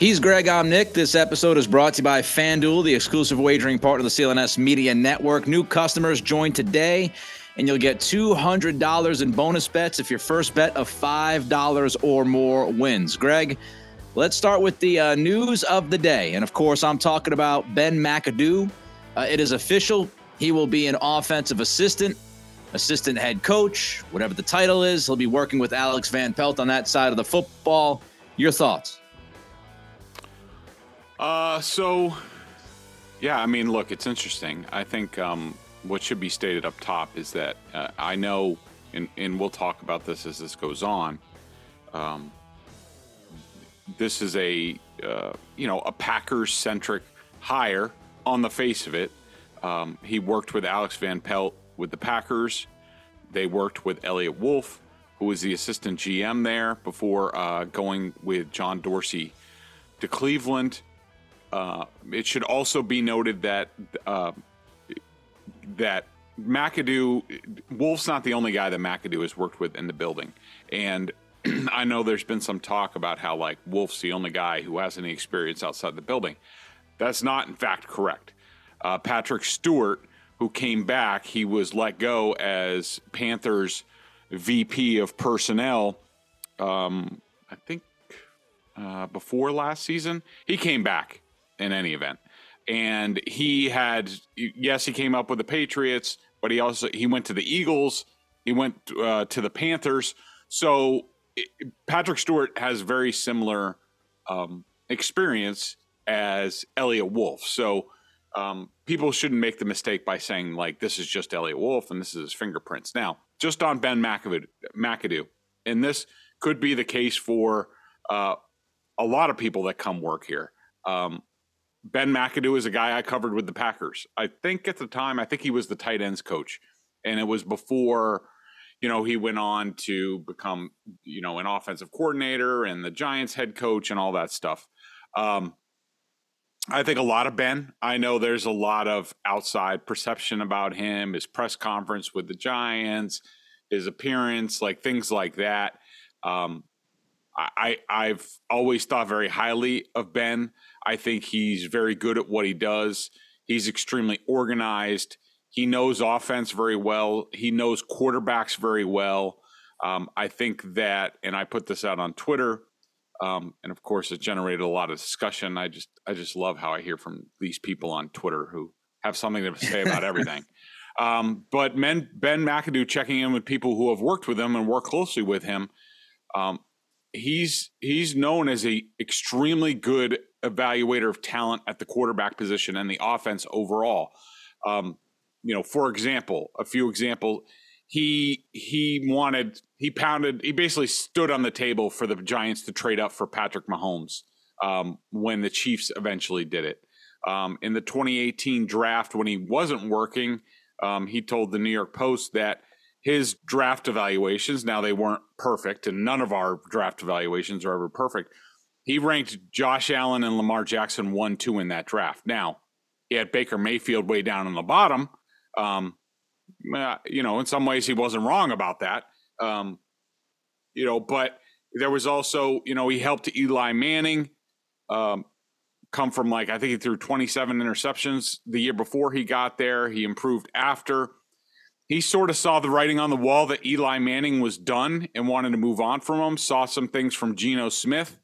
He's Greg. I'm Nick. This episode is brought to you by FanDuel, the exclusive wagering partner of the CLNS Media Network. New customers join today, and you'll get $200 in bonus bets if your first bet of $5 or more wins. Greg, let's start with the uh, news of the day. And of course, I'm talking about Ben McAdoo. Uh, it is official. He will be an offensive assistant, assistant head coach, whatever the title is. He'll be working with Alex Van Pelt on that side of the football. Your thoughts? Uh, so, yeah, I mean, look, it's interesting. I think um, what should be stated up top is that uh, I know, and, and we'll talk about this as this goes on. Um, this is a uh, you know a Packers centric hire on the face of it. Um, he worked with Alex Van Pelt with the Packers. They worked with Eliot Wolf, who was the assistant GM there before uh, going with John Dorsey to Cleveland. Uh, it should also be noted that uh, that McAdoo, Wolf's not the only guy that McAdoo has worked with in the building, and I know there's been some talk about how like Wolf's the only guy who has any experience outside the building. That's not, in fact, correct. Uh, Patrick Stewart, who came back, he was let go as Panthers VP of personnel. Um, I think uh, before last season, he came back in any event. And he had, yes, he came up with the Patriots, but he also he went to the Eagles, he went uh, to the Panthers. So Patrick Stewart has very similar um, experience as Eliot Wolf. So um, people shouldn't make the mistake by saying like this is just Eliot Wolf and this is his fingerprints. Now, just on Ben McAdoo, McAdoo and this could be the case for uh, a lot of people that come work here. Um, Ben McAdoo is a guy I covered with the Packers. I think at the time, I think he was the tight ends coach, and it was before, you know, he went on to become, you know, an offensive coordinator and the Giants head coach and all that stuff. Um, I think a lot of Ben. I know there's a lot of outside perception about him, his press conference with the Giants, his appearance, like things like that. Um, I I've always thought very highly of Ben. I think he's very good at what he does. He's extremely organized. He knows offense very well. He knows quarterbacks very well. Um, I think that, and I put this out on Twitter, um, and of course, it generated a lot of discussion. I just, I just love how I hear from these people on Twitter who have something to say about everything. Um, but Ben, Ben McAdoo checking in with people who have worked with him and work closely with him. Um, he's he's known as a extremely good evaluator of talent at the quarterback position and the offense overall. Um, you know, for example, a few example, he he wanted he pounded he basically stood on the table for the Giants to trade up for Patrick Mahomes um, when the Chiefs eventually did it. Um, in the 2018 draft, when he wasn't working, um, he told the New York Post that his draft evaluations, now they weren't perfect, and none of our draft evaluations are ever perfect. He ranked Josh Allen and Lamar Jackson one, two in that draft. Now, he had Baker Mayfield way down on the bottom. Um, uh, you know, in some ways, he wasn't wrong about that. Um, you know, but there was also, you know, he helped Eli Manning um, come from like, I think he threw 27 interceptions the year before he got there. He improved after he sort of saw the writing on the wall that Eli Manning was done and wanted to move on from him. Saw some things from Geno Smith,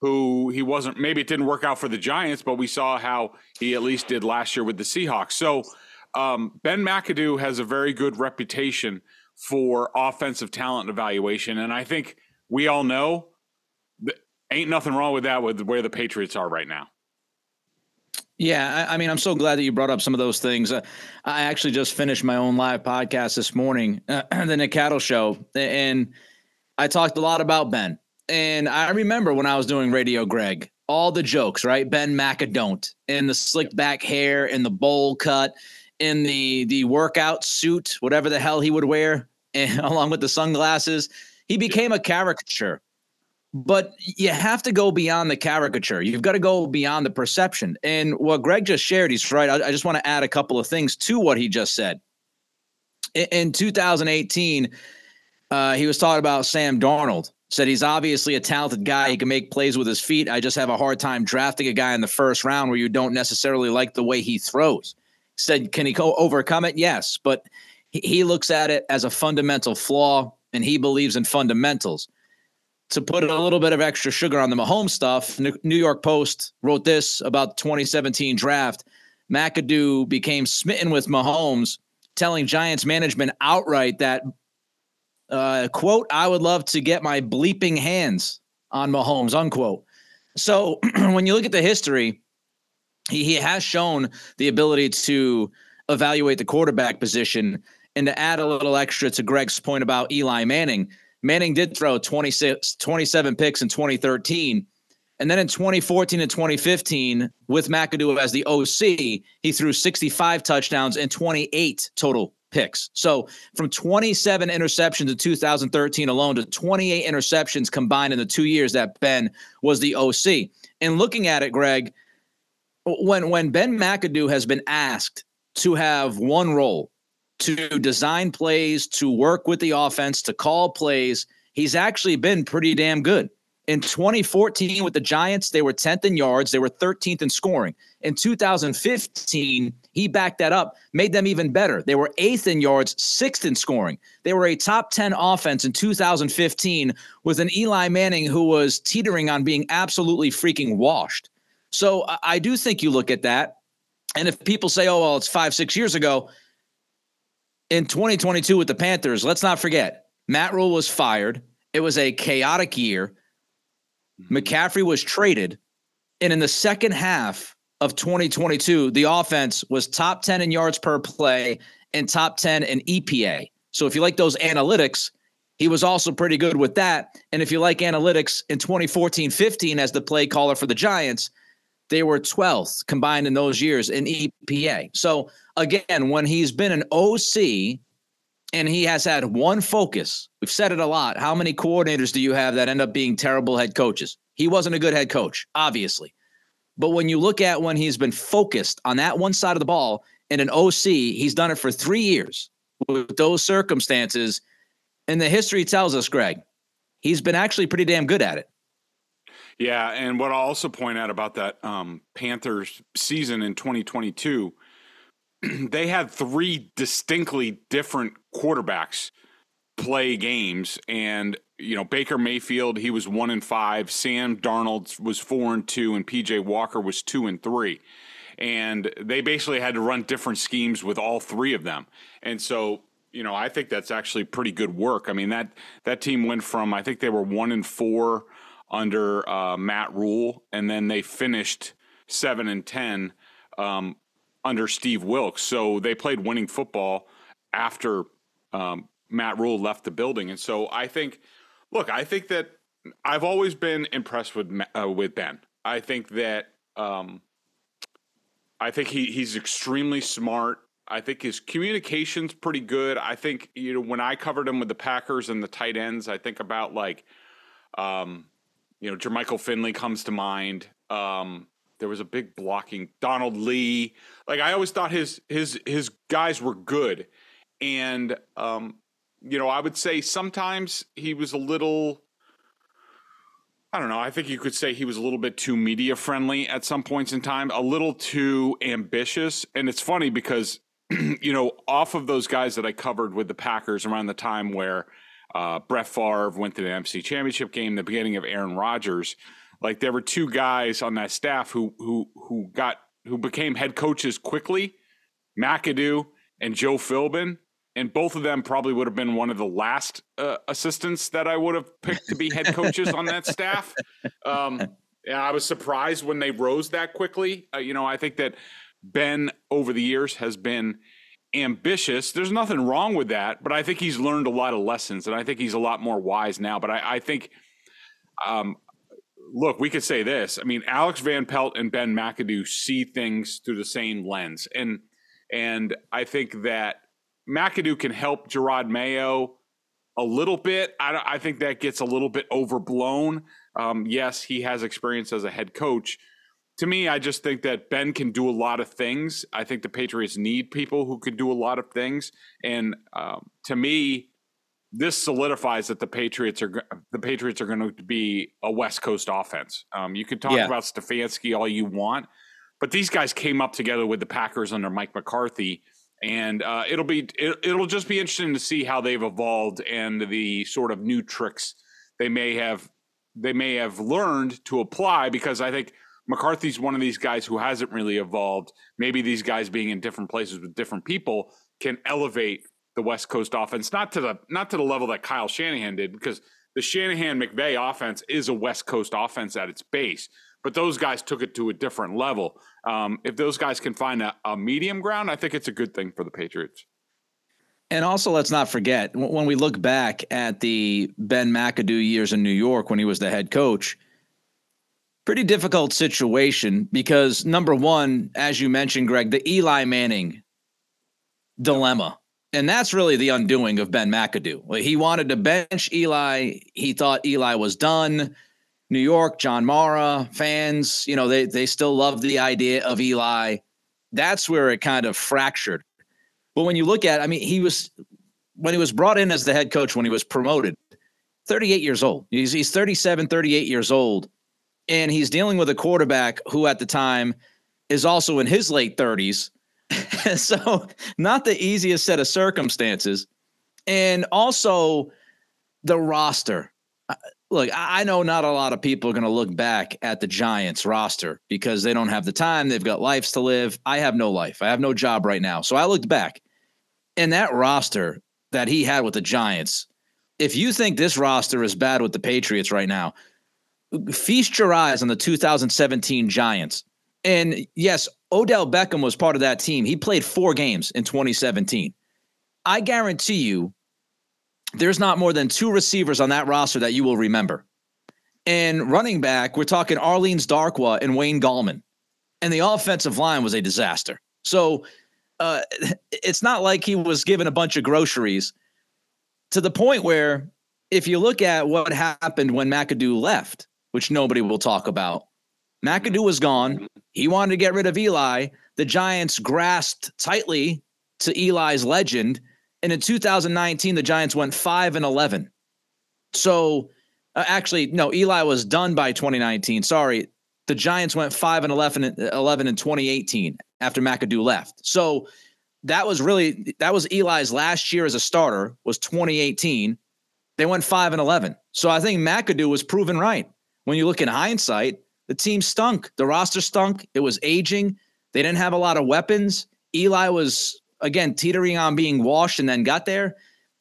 who he wasn't, maybe it didn't work out for the Giants, but we saw how he at least did last year with the Seahawks. So um, Ben McAdoo has a very good reputation for offensive talent evaluation. And I think we all know ain't nothing wrong with that with where the Patriots are right now. Yeah, I, I, mean, I'm so glad that you brought up some of those things. Uh, I actually just finished my own live podcast this morning, uh, the Nick Cattle Show, and I talked a lot about Ben. And I remember when I was doing Radio Greg, all the jokes, right? Ben McAdon't in the slick back hair, and the bowl cut, in the the workout suit, whatever the hell he would wear, and along with the sunglasses. He became a caricature but you have to go beyond the caricature. You've got to go beyond the perception. And what Greg just shared, he's right. I, I just want to add a couple of things to what he just said. In, in 2018, uh, he was talking about Sam Darnold. Said he's obviously a talented guy. He can make plays with his feet. I just have a hard time drafting a guy in the first round where you don't necessarily like the way he throws. Said, can he go overcome it? Yes, but he looks at it as a fundamental flaw, and he believes in fundamentals to put a little bit of extra sugar on the Mahomes stuff, New York Post wrote this about the 2017 draft. McAdoo became smitten with Mahomes, telling Giants management outright that, uh, quote, I would love to get my bleeping hands on Mahomes, unquote. So when you look at the history, he, he has shown the ability to evaluate the quarterback position and to add a little extra to Greg's point about Eli Manning – Manning did throw 26, 27 picks in 2013. And then in 2014 and 2015, with McAdoo as the OC, he threw 65 touchdowns and 28 total picks. So from 27 interceptions in 2013 alone to 28 interceptions combined in the two years that Ben was the OC. And looking at it, Greg, when when Ben McAdoo has been asked to have one role to design plays, to work with the offense, to call plays. He's actually been pretty damn good. In 2014 with the Giants, they were 10th in yards, they were 13th in scoring. In 2015, he backed that up, made them even better. They were 8th in yards, 6th in scoring. They were a top 10 offense in 2015 with an Eli Manning who was teetering on being absolutely freaking washed. So I do think you look at that. And if people say, oh, well, it's five, six years ago, in 2022 with the Panthers, let's not forget, Matt Rhule was fired. It was a chaotic year. Mm-hmm. McCaffrey was traded. And in the second half of 2022, the offense was top 10 in yards per play and top 10 in EPA. So if you like those analytics, he was also pretty good with that. And if you like analytics in 2014 15 as the play caller for the Giants, they were 12th combined in those years in EPA. So again, when he's been an OC and he has had one focus, we've said it a lot. How many coordinators do you have that end up being terrible head coaches? He wasn't a good head coach, obviously. But when you look at when he's been focused on that one side of the ball in an OC, he's done it for three years with those circumstances. And the history tells us, Greg, he's been actually pretty damn good at it. Yeah, and what I'll also point out about that um, Panthers season in 2022, they had three distinctly different quarterbacks play games, and you know Baker Mayfield he was one and five, Sam Darnold was four and two, and PJ Walker was two and three, and they basically had to run different schemes with all three of them, and so you know I think that's actually pretty good work. I mean that that team went from I think they were one and four under uh, Matt Rhule, and then they finished seven and ten um, under Steve Wilks. So they played winning football after um, Matt Rhule left the building, and so I think, look, I think that I've always been impressed with uh, with Ben. I think that um, I think he he's extremely smart. I think his communication's pretty good. I think you know when I covered him with the Packers and the tight ends, I think about like um, you know, Jermichael Finley comes to mind. Um, there was a big blocking Donald Lee. Like I always thought his his his guys were good, and um, you know, I would say sometimes he was a little. I don't know. I think you could say he was a little bit too media friendly at some points in time, a little too ambitious. And it's funny because, you know, off of those guys that I covered with the Packers around the time where uh, Brett Favre went to the NFC Championship game, the beginning of Aaron Rodgers. Like there were two guys on that staff who who who got who became head coaches quickly, McAdoo and Joe Philbin, and both of them probably would have been one of the last uh, assistants that I would have picked to be head coaches on that staff. Um, I was surprised when they rose that quickly. Uh, you know, I think that Ben over the years has been ambitious. There's nothing wrong with that, but I think he's learned a lot of lessons, and I think he's a lot more wise now. But I, I think, um, look, we could say this. I mean, Alex Van Pelt and Ben McAdoo see things through the same lens, and and I think that McAdoo can help Jerod Mayo a little bit. I, I think that gets a little bit overblown. Um, yes, he has experience as a head coach to me, I just think that Ben can do a lot of things. I think the Patriots need people who can do a lot of things, and um, to me, this solidifies that the Patriots are the Patriots are going to be a West Coast offense. Um, you can talk yeah. about Stefanski all you want, but these guys came up together with the Packers under Mike McCarthy, and uh, it'll be it, it'll just be interesting to see how they've evolved and the sort of new tricks they may have they may have learned to apply because I think McCarthy's one of these guys who hasn't really evolved. Maybe these guys being in different places with different people can elevate the West Coast offense, not to the not to the level that Kyle Shanahan did, because the Shanahan McVay offense is a West Coast offense at its base. But those guys took it to a different level. Um, if those guys can find a, a medium ground, I think it's a good thing for the Patriots. And also, let's not forget when we look back at the Ben McAdoo years in New York when he was the head coach pretty difficult situation because number one, as you mentioned, Greg, the Eli Manning dilemma. And that's really the undoing of Ben McAdoo. He wanted to bench Eli. He thought Eli was done. New York, John Mara fans, you know, they they still love the idea of Eli. That's where it kind of fractured. But when you look at, I mean, he was when he was brought in as the head coach when he was promoted, 38 years old. He's he's 37, 38 years old and he's dealing with a quarterback who at the time is also in his late 30s. so, not the easiest set of circumstances. And also the roster. Look, I know not a lot of people are going to look back at the Giants roster because they don't have the time. They've got lives to live. I have no life. I have no job right now. So I looked back and that roster that he had with the Giants. If you think this roster is bad with the Patriots right now, feast your eyes on the 2017 Giants. And yes, Odell Beckham was part of that team. He played four games in 2017. I guarantee you, there's not more than two receivers on that roster that you will remember. And running back, we're talking Orleans Darkwa and Wayne Gallman. And the offensive line was a disaster. So uh, it's not like he was given a bunch of groceries to the point where if you look at what happened when McAdoo left, which nobody will talk about. McAdoo was gone. He wanted to get rid of Eli. The Giants grasped tightly to Eli's legend. And in 2019, the Giants went 5 and 11. So uh, actually, no, Eli was done by 2019. Sorry. The Giants went 5 and 11, 11 in 2018 after McAdoo left. So that was really that was Eli's last year as a starter was 2018. They went 5 and 11. So I think McAdoo was proven right when you look in hindsight, the team stunk. The roster stunk. It was aging. They didn't have a lot of weapons. Eli was again teetering on being washed and then got there.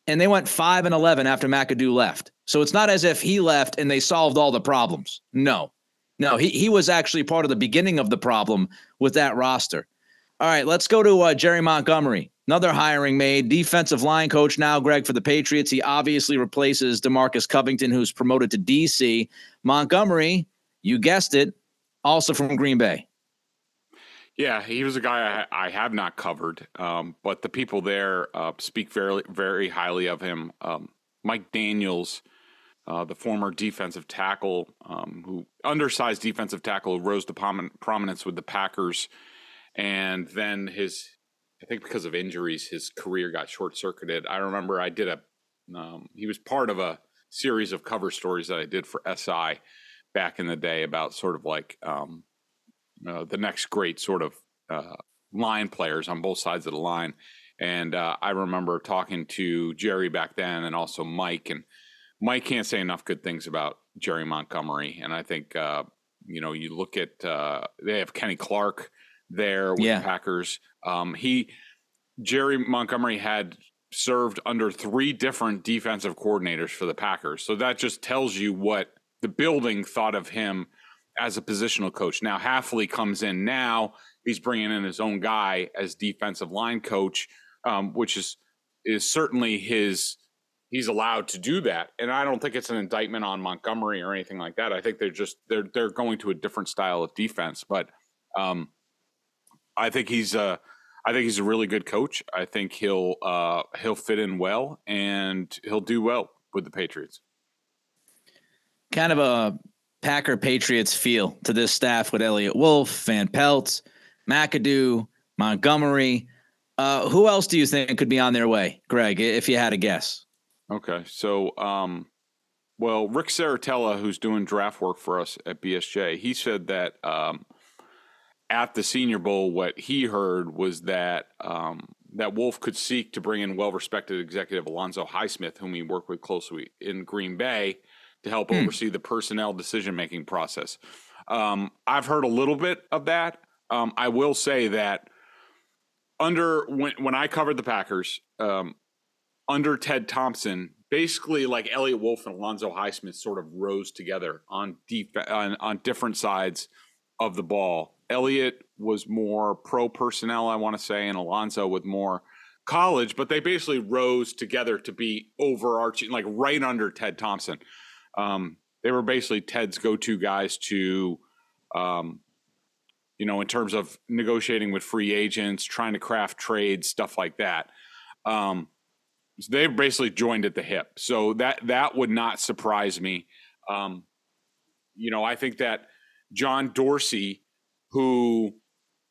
And they went five and eleven after McAdoo left. So it's not as if he left and they solved all the problems. No. No, he, he was actually part of the beginning of the problem with that roster. All right, let's go to uh, Jerry Montgomery. Another hiring made, defensive line coach now, Greg, for the Patriots. He obviously replaces Demarcus Covington, who's promoted to DC. Montgomery, you guessed it, also from Green Bay. Yeah, he was a guy I, I have not covered, um, but the people there uh, speak very, very highly of him. Um, Mike Daniels, uh, the former defensive tackle, um, who undersized defensive tackle, who rose to prominence with the Packers, and then his I think because of injuries, his career got short circuited. I remember I did a, um, he was part of a series of cover stories that I did for SI back in the day about sort of like um, uh, the next great sort of uh, line players on both sides of the line. And uh, I remember talking to Jerry back then and also Mike. And Mike can't say enough good things about Jerry Montgomery. And I think, uh, you know, you look at, uh, they have Kenny Clark there with yeah. the Packers. Um, he Jerry Montgomery had served under three different defensive coordinators for the Packers, so that just tells you what the building thought of him as a positional coach. Now Hafley comes in now. He's bringing in his own guy as defensive line coach, um, which is is certainly his. He's allowed to do that, and I don't think it's an indictment on Montgomery or anything like that. I think they're just they're they're going to a different style of defense, but um, I think he's a I think he's a really good coach. I think he'll uh, he'll fit in well, and he'll do well with the Patriots. Kind of a Packer Patriots feel to this staff with Eliot Wolf, Van Pelt, McAdoo, Montgomery. Uh, who else do you think could be on their way, Greg, if you had a guess? Okay. So, um, well, Rick Saratella, who's doing draft work for us at BSJ, he said that um, at the Senior Bowl, what he heard was that um, that Wolf could seek to bring in well-respected executive Alonzo Highsmith, whom he worked with closely in Green Bay, to help hmm. oversee the personnel decision making process. Um, I've heard a little bit of that. Um, I will say that under when when I covered the Packers um, under Ted Thompson, basically like Eliot Wolf and Alonzo Highsmith sort of rose together on deep on, on different sides of the ball. Eliot was more pro personnel, I want to say, and Alonzo with more college, but they basically rose together to be overarching, like right under Ted Thompson. Um, they were basically Ted's go-to guys to, um, you know, in terms of negotiating with free agents, trying to craft trades, stuff like that. Um, so they basically joined at the hip. So that that would not surprise me. Um, you know, I think that John Dorsey, who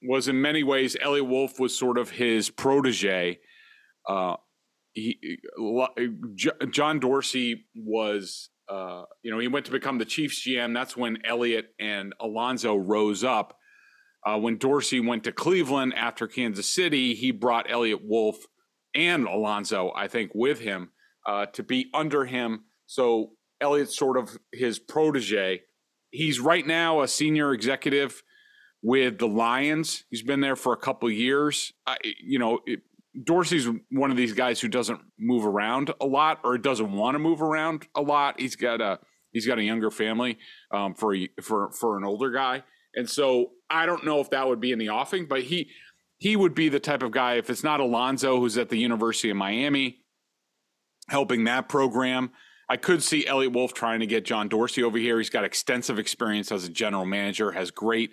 was in many ways Eliot Wolf was sort of his protege. Uh, he, John Dorsey was uh, you know, he went to become the Chiefs GM. That's when Eliot and Alonzo rose up. Uh, when Dorsey went to Cleveland after Kansas City, he brought Eliot Wolf and Alonzo, I think, with him uh, to be under him. So Eliot's sort of his protege. He's right now a senior executive with the Lions. He's been there for a couple years. I, you know, it, Dorsey's one of these guys who doesn't move around a lot or doesn't want to move around a lot. He's got a he's got a younger family um, for for for an older guy, and so I don't know if that would be in the offing, but he he would be the type of guy if it's not Alonzo who's at the University of Miami helping that program. I could see Eliot Wolf trying to get John Dorsey over here. He's got extensive experience as a general manager, has great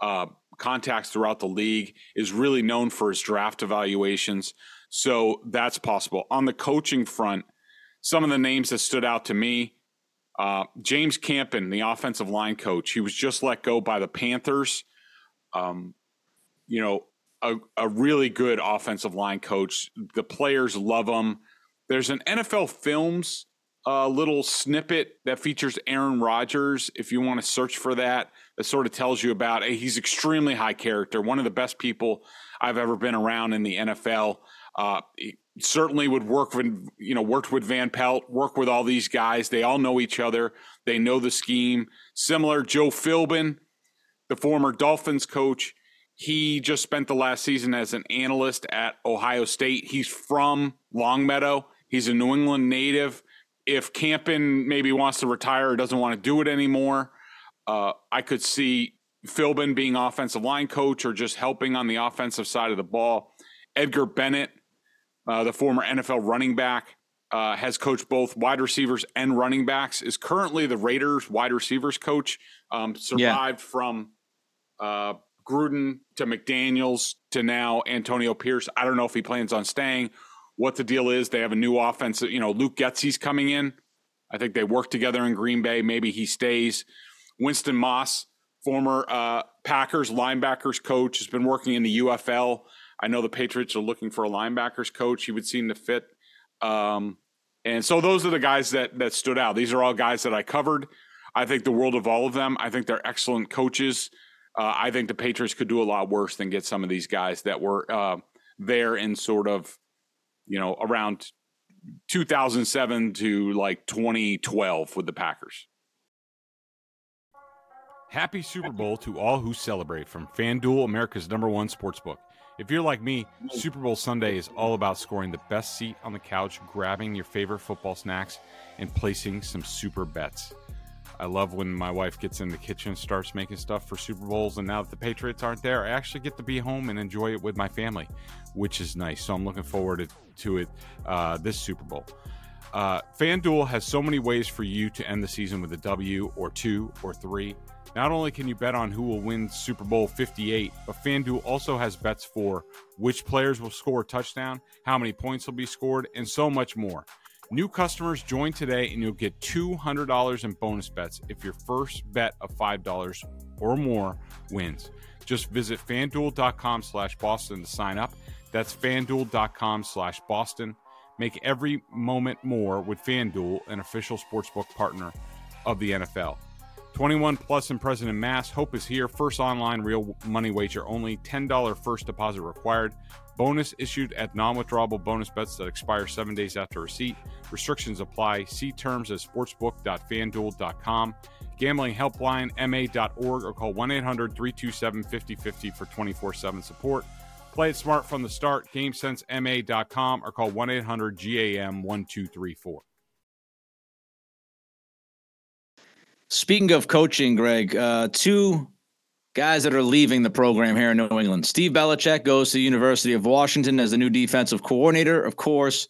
uh, contacts throughout the league, is really known for his draft evaluations. So that's possible. On the coaching front, some of the names that stood out to me uh, James Campen, the offensive line coach, he was just let go by the Panthers. Um, you know, a, a really good offensive line coach. The players love him. There's an NFL Films uh, little snippet that features Aaron Rodgers. If you want to search for that, that sort of tells you about he's extremely high character, one of the best people I've ever been around in the NFL. Uh, certainly would work with you know worked with Van Pelt, work with all these guys. They all know each other. They know the scheme. Similar, Joe Philbin, the former Dolphins coach. He just spent the last season as an analyst at Ohio State. He's from Longmeadow. He's a New England native. If Campen maybe wants to retire or doesn't want to do it anymore, uh, I could see Philbin being offensive line coach or just helping on the offensive side of the ball. Edgar Bennett, uh, the former NFL running back, uh, has coached both wide receivers and running backs. Is currently the Raiders wide receivers coach. Um, survived yeah. from uh, Gruden to McDaniels to now Antonio Pierce. I don't know if he plans on staying. What the deal is? They have a new offense. You know, Luke Getsy's coming in. I think they work together in Green Bay. Maybe he stays. Winston Moss, former uh, Packers linebackers coach, has been working in the UFL. I know the Patriots are looking for a linebackers coach. He would seem to fit. Um, and so those are the guys that that stood out. These are all guys that I covered. I think the world of all of them. I think they're excellent coaches. Uh, I think the Patriots could do a lot worse than get some of these guys that were uh, there in sort of, you know, around 2007 to like 2012 with the Packers. Happy Super Bowl to all who celebrate from FanDuel, America's number one sportsbook. If you're like me, Super Bowl Sunday is all about scoring the best seat on the couch, grabbing your favorite football snacks, and placing some super bets. I love when my wife gets in the kitchen, starts making stuff for Super Bowls, and now that the Patriots aren't there, I actually get to be home and enjoy it with my family, which is nice. So I'm looking forward to it uh, this Super Bowl. Uh, FanDuel has so many ways for you to end the season with a W or two or three. Not only can you bet on who will win Super Bowl 58, but FanDuel also has bets for which players will score a touchdown, how many points will be scored, and so much more. New customers join today and you'll get $200 in bonus bets if your first bet of $5 or more wins. Just visit fanduel.com slash Boston to sign up. That's fanduel.com slash Boston. Make every moment more with FanDuel, an official sportsbook partner of the NFL. 21 plus and present in mass. Hope is here. First online real money wager only. $10 first deposit required. Bonus issued at non withdrawable bonus bets that expire seven days after receipt. Restrictions apply. See terms at sportsbook.fanduel.com. Gambling helpline ma.org or call 1 800 327 5050 for 24 7 support. Play it smart from the start. GameSenseMA.com or call 1 800 GAM 1234. Speaking of coaching, Greg, uh, two guys that are leaving the program here in New England. Steve Belichick goes to the University of Washington as the new defensive coordinator. Of course,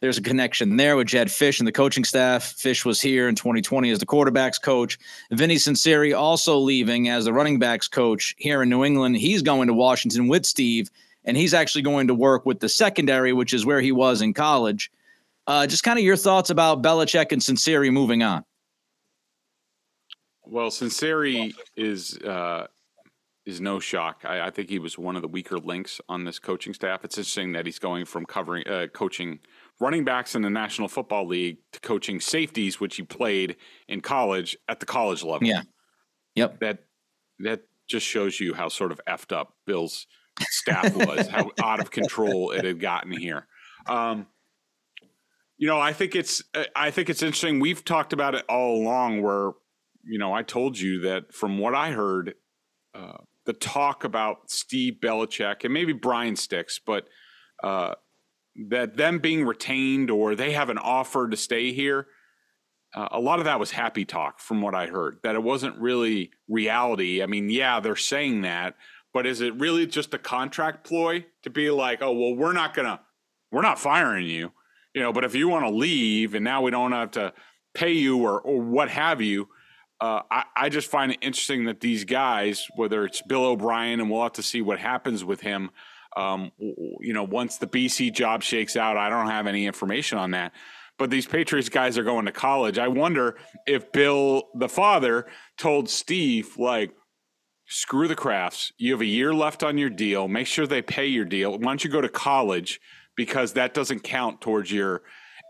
there's a connection there with Jedd Fisch and the coaching staff. Fisch was here in 2020 as the quarterbacks coach. Vinnie Sunseri also leaving as the running backs coach here in New England. He's going to Washington with Steve, and he's actually going to work with the secondary, which is where he was in college. Uh, just kind of your thoughts about Belichick and Sunseri moving on. Well, Sunseri is uh, is no shock. I, I, think he was one of the weaker links on this coaching staff. It's interesting that he's going from covering uh, coaching running backs in the National Football League to coaching safeties, which he played in college at the college level. Yeah. Yep. That that just shows you how sort of effed up Bill's staff was, how out of control it had gotten here. Um, you know, I think it's I think it's interesting. We've talked about it all along. Where you know, I told you that from what I heard, uh, the talk about Steve Belichick and maybe Brian Sticks, but uh, that them being retained or they have an offer to stay here. Uh, a lot of that was happy talk from what I heard, that it wasn't really reality. I mean, yeah, they're saying that, but is it really just a contract ploy to be like, oh, well, we're not going to, we're not firing you, you know, but if you want to leave and now we don't have to pay you or, or what have you, uh, I, I, just find it interesting that these guys, whether it's Bill O'Brien, and we'll have to see what happens with him. Um, you know, once the BC job shakes out, I don't have any information on that. But these Patriots guys are going to college. I wonder if Bill, the father, told Steve, like, screw the Krafts. You have a year left on your deal. Make sure they pay your deal. Why don't you go to college? Because that doesn't count towards your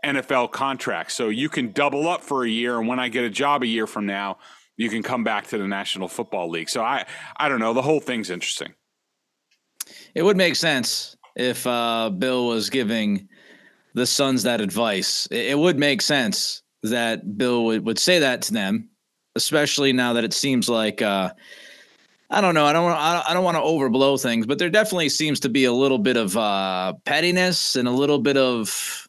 NFL contracts. So you can double up for a year, and when I get a job a year from now, you can come back to the National Football League. So I, I don't know. The whole thing's interesting. It would make sense if uh, Bill was giving the sons that advice. It, it would make sense that Bill would, would say that to them, especially now that it seems like uh, I don't know. I don't. I don't want to overblow things, but there definitely seems to be a little bit of uh, pettiness and a little bit of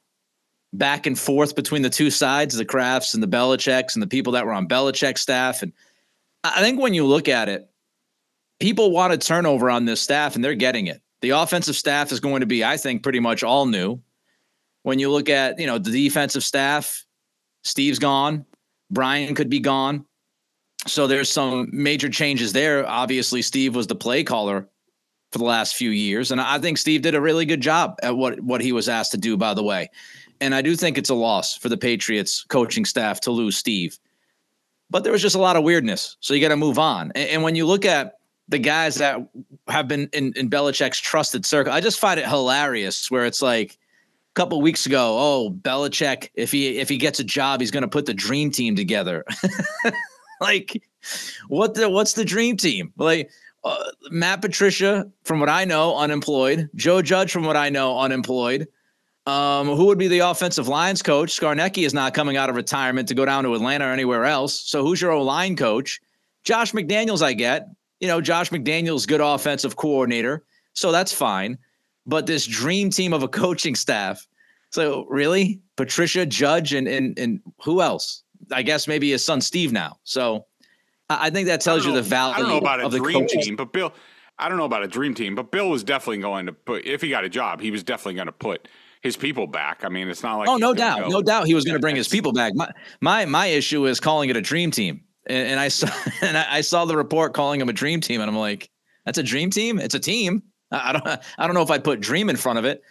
back and forth between the two sides, the Krafts and the Belichicks and the people that were on Belichick's staff. And I think when you look at it, people want a turnover on this staff and they're getting it. The offensive staff is going to be, I think, pretty much all new. When you look at, you know, the defensive staff, Steve's gone, Brian could be gone. So there's some major changes there. Obviously, Steve was the play caller for the last few years. And I think Steve did a really good job at what, what he was asked to do, by the way. And I do think it's a loss for the Patriots coaching staff to lose Steve. But there was just a lot of weirdness. So you got to move on. And, and, when you look at the guys that have been in, in Belichick's trusted circle, I just find it hilarious where it's like a couple weeks ago, oh, Belichick, if he if he gets a job, he's gonna put the dream team together. like, what the what's the dream team? Like uh, Matt Patricia, from what I know, unemployed. Joe Judge, from what I know, unemployed. Um, who would be the offensive lines coach? Scarnecchia is not coming out of retirement to go down to Atlanta or anywhere else. So who's your O line coach? Josh McDaniels, I get. You know, Josh McDaniels, good offensive coordinator. So that's fine. But this dream team of a coaching staff. So really? Patricia, Judge, and and and who else? I guess maybe his son Steve now. So I think that tells you know, the value. I don't know about a of the dream coaches. team, but Bill, I don't know about a dream team, but Bill was definitely going to put if he got a job, he was definitely going to put his people back. I mean, it's not like Oh, no doubt, go- no doubt, he was going to bring his people back. My my my issue is calling it a dream team, and, and I saw and I, I saw the report calling him a dream team, and I'm like, that's a dream team. It's a team. I, I don't I don't know if I put dream in front of it.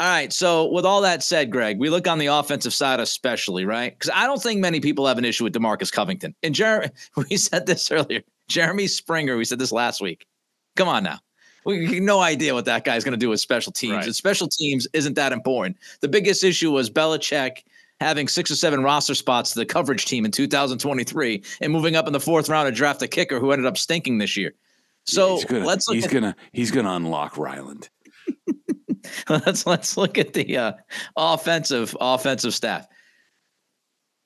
All right. So with all that said, Greg, we look on the offensive side especially, right? Because I don't think many people have an issue with Demarcus Covington. And Jeremy, we said this earlier. Jeremy Springer, we said this last week. Come on now. We have no idea what that guy's going to do with special teams. Right. And special teams isn't that important. The biggest issue was Belichick having six or seven roster spots to the coverage team in 2023 and moving up in the fourth round to draft a kicker who ended up stinking this year. So he's gonna, let's look he's at, gonna he's gonna unlock Ryland. let's let's look at the uh, offensive offensive staff.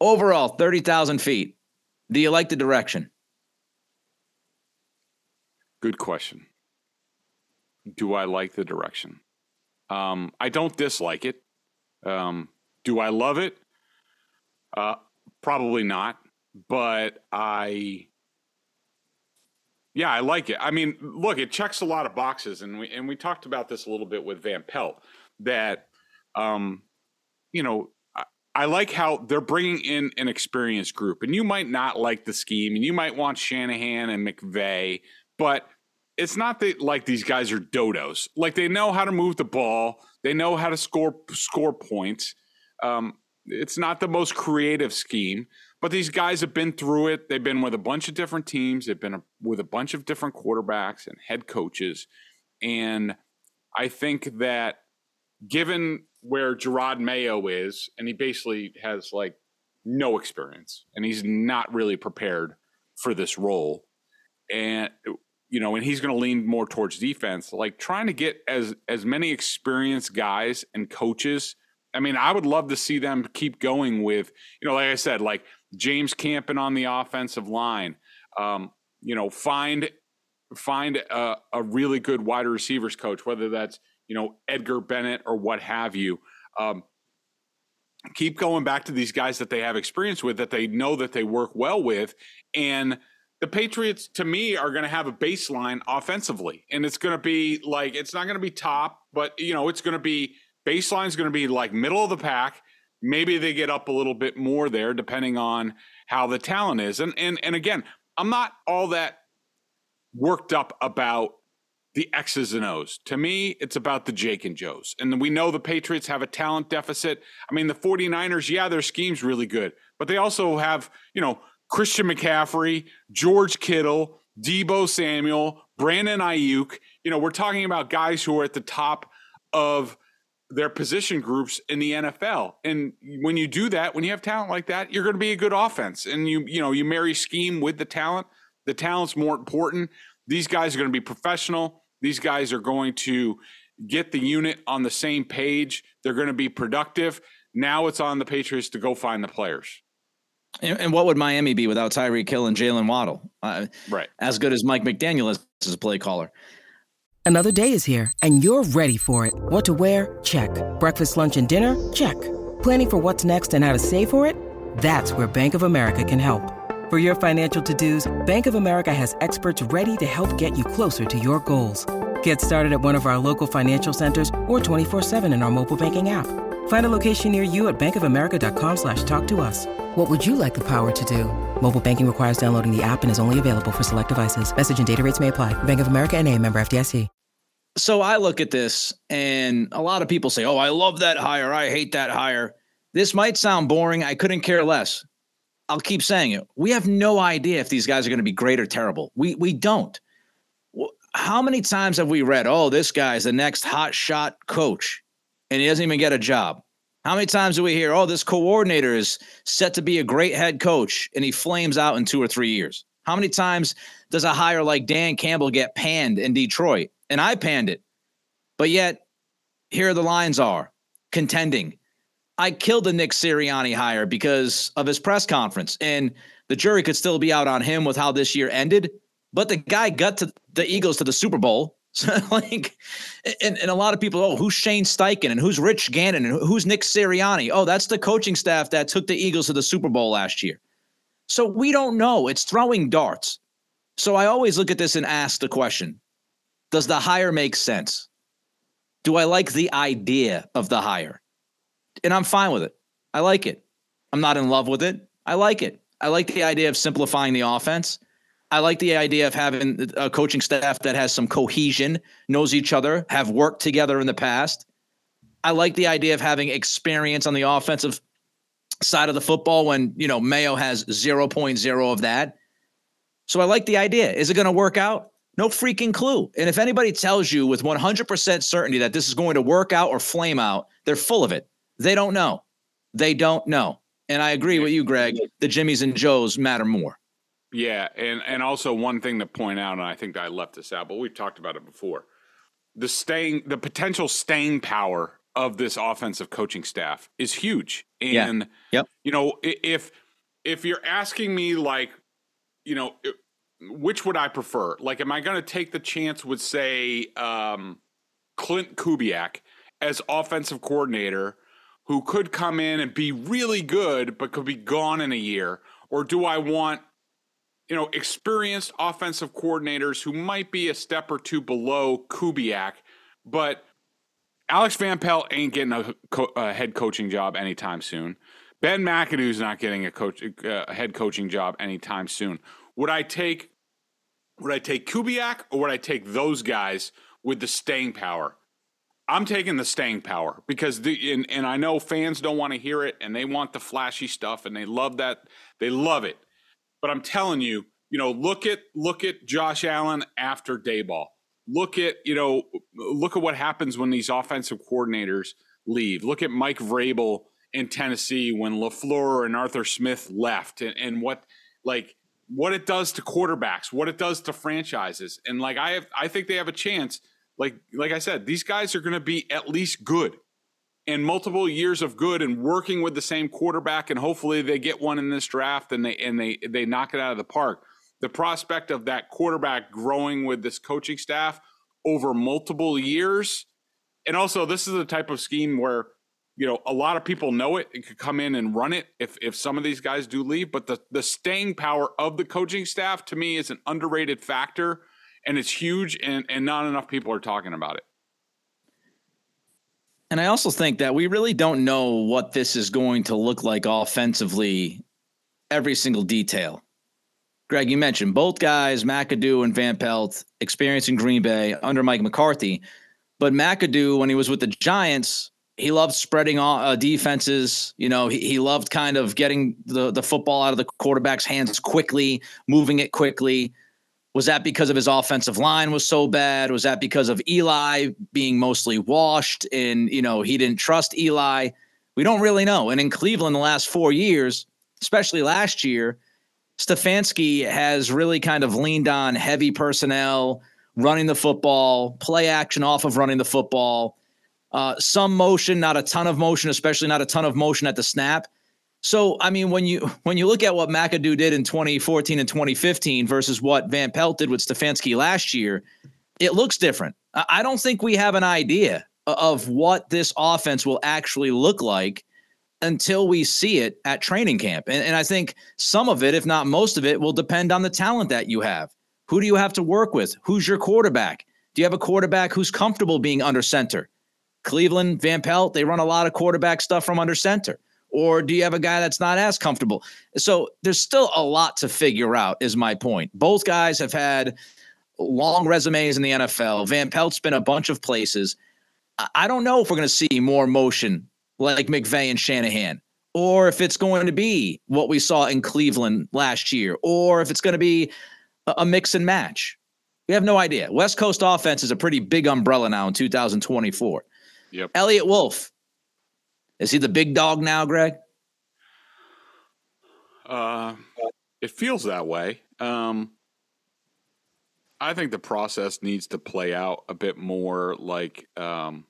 Overall, thirty thousand feet. Do you like the direction? Good question. Do I like the direction? Um, I don't dislike it. Um, do I love it? Uh, probably not. But I, yeah, I like it. I mean, look, it checks a lot of boxes, and we and we talked about this a little bit with Van Pelt. That, um, you know, I, like how they're bringing in an experienced group, and you might not like the scheme, and you might want Shanahan and McVay, but it's not that like these guys are dodos. Like they know how to move the ball, they know how to score score points. Um, it's not the most creative scheme, but these guys have been through it. They've been with a bunch of different teams. They've been a, with a bunch of different quarterbacks and head coaches, and I think that given where Jerod Mayo is, and he basically has like no experience, and he's not really prepared for this role, and you know, and he's going to lean more towards defense. Like trying to get as as many experienced guys and coaches. I mean, I would love to see them keep going with, you know, like I said, like James Campen on the offensive line. Um, you know, find find a, a really good wide receivers coach, whether that's you know Edgar Bennett or what have you. Um, keep going back to these guys that they have experience with, that they know that they work well with, and the Patriots, to me, are going to have a baseline offensively, and it's going to be like it's not going to be top, but you know it's going to be baseline is going to be like middle of the pack. Maybe they get up a little bit more there, depending on how the talent is. And and and again, I'm not all that worked up about the X's and O's. To me, it's about the Jake and Joes. And we know the Patriots have a talent deficit. I mean, the 49ers, yeah, their scheme's really good, but they also have, you know, Christian McCaffrey, George Kittle, Deebo Samuel, Brandon Aiyuk. You know, we're talking about guys who are at the top of their position groups in the NFL. And when you do that, when you have talent like that, you're going to be a good offense. And you, you know, you marry scheme with the talent. The talent's more important. These guys are going to be professional. These guys are going to get the unit on the same page. They're going to be productive. Now it's on the Patriots to go find the players. And, and what would Miami be without Tyreek Hill and Jaylen Waddle? Uh, Right. as good as Mike McDaniel is as a play caller. Another day is here, and you're ready for it. What to wear? Check. Breakfast, lunch, and dinner? Check. Planning for what's next and how to save for it? That's where Bank of America can help. For your financial to-dos, Bank of America has experts ready to help get you closer to your goals. Get started at one of our local financial centers or 24-7 in our mobile banking app. Find a location near you at bankofamerica.com slash talk to us. What would you like the power to do? Mobile banking requires downloading the app and is only available for select devices. Message and data rates may apply. Bank of America and a member FDIC. So I look at this, and a lot of people say, "Oh, I love that hire. I hate that hire." This might sound boring. I couldn't care less. I'll keep saying it. We have no idea if these guys are going to be great or terrible. We we don't. How many times have we read, "Oh, this guy's the next hot shot coach," and he doesn't even get a job? How many times do we hear, "Oh, this coordinator is set to be a great head coach," and he flames out in two or three years? How many times does a hire like Dan Campbell get panned in Detroit? And I panned it. But yet, here the Lions are contending. I killed the Nick Sirianni hire because of his press conference, and the jury could still be out on him with how this year ended. But the guy got to the Eagles to the Super Bowl. So like, and, and a lot of people, oh, who's Shane Steichen and who's Rich Gannon and who's Nick Sirianni? Oh, that's the coaching staff that took the Eagles to the Super Bowl last year. So we don't know. It's throwing darts. So I always look at this and ask the question Does the hire make sense? Do I like the idea of the hire? And I'm fine with it. I like it. I'm not in love with it. I like it. I like the idea of simplifying the offense. I like the idea of having a coaching staff that has some cohesion, knows each other, have worked together in the past. I like the idea of having experience on the offensive side of the football when, you know, Mayo has 0.0 of that. So I like the idea. Is it going to work out? No freaking clue. And if anybody tells you with 100% certainty that this is going to work out or flame out, they're full of it. They don't know. They don't know. And I agree with you, Greg. The Jimmys and Joes matter more. Yeah, and and also one thing to point out, and I think I left this out, but we've talked about it before. The staying, the potential staying power of this offensive coaching staff is huge. And yeah. yep. you know, if if you're asking me like, you know, which would I prefer? Like, am I going to take the chance with say um, Klint Kubiak as offensive coordinator, who could come in and be really good but could be gone in a year, or do I want you know, experienced offensive coordinators who might be a step or two below Kubiak, but Alex Van Pelt ain't getting a, co- a head coaching job anytime soon. Ben McAdoo's not getting a coach uh, a head coaching job anytime soon. Would I take would I take Kubiak or would I take those guys with the staying power? I'm taking the staying power because the and, and I know fans don't want to hear it and they want the flashy stuff and they love that they love it. But I'm telling you, you know, look at look at Josh Allen after Daboll. Look at you know, look at what happens when these offensive coordinators leave. Look at Mike Vrabel in Tennessee when LaFleur and Arthur Smith left, and, and what like what it does to quarterbacks, what it does to franchises, and like I have, I think they have a chance. Like like I said, these guys are going to be at least good and multiple years of good and working with the same quarterback and hopefully they get one in this draft and they and they they knock it out of the park. The prospect of that quarterback growing with this coaching staff over multiple years and also this is the type of scheme where you know a lot of people know it and could come in and run it if if some of these guys do leave but the the staying power of the coaching staff to me is an underrated factor and it's huge and and not enough people are talking about it and I also think that we really don't know what this is going to look like offensively, every single detail. Greg, you mentioned both guys, McAdoo and Van Pelt, experiencing Green Bay under Mike McCarthy. But McAdoo, when he was with the Giants, he loved spreading uh, defenses. You know, he, he loved kind of getting the, the football out of the quarterback's hands quickly, moving it quickly. Was that because of his offensive line was so bad? Was that because of Eli being mostly washed and, you know, he didn't trust Eli? We don't really know. And in Cleveland the last 4 years, especially last year, Stefanski has really kind of leaned on heavy personnel, running the football, play action off of running the football, uh, some motion, not a ton of motion, especially not a ton of motion at the snap. So, I mean, when you when you look at what McAdoo did in 2014 and 2015 versus what Van Pelt did with Stefanski last year, it looks different. I don't think we have an idea of what this offense will actually look like until we see it at training camp. And, and I think some of it, if not most of it, will depend on the talent that you have. Who do you have to work with? Who's your quarterback? Do you have a quarterback who's comfortable being under center? Cleveland, Van Pelt, they run a lot of quarterback stuff from under center. Or do you have a guy that's not as comfortable? So there's still a lot to figure out, is my point. Both guys have had long resumes in the NFL. Van Pelt's been a bunch of places. I don't know if we're going to see more motion like McVay and Shanahan, or if it's going to be what we saw in Cleveland last year, or if it's going to be a mix and match. We have no idea. West Coast offense is a pretty big umbrella now in 2024. Yep. Eliot Wolf, is he the big dog now, Greg? Uh, it feels that way. Um, I think the process needs to play out a bit more. Like, um,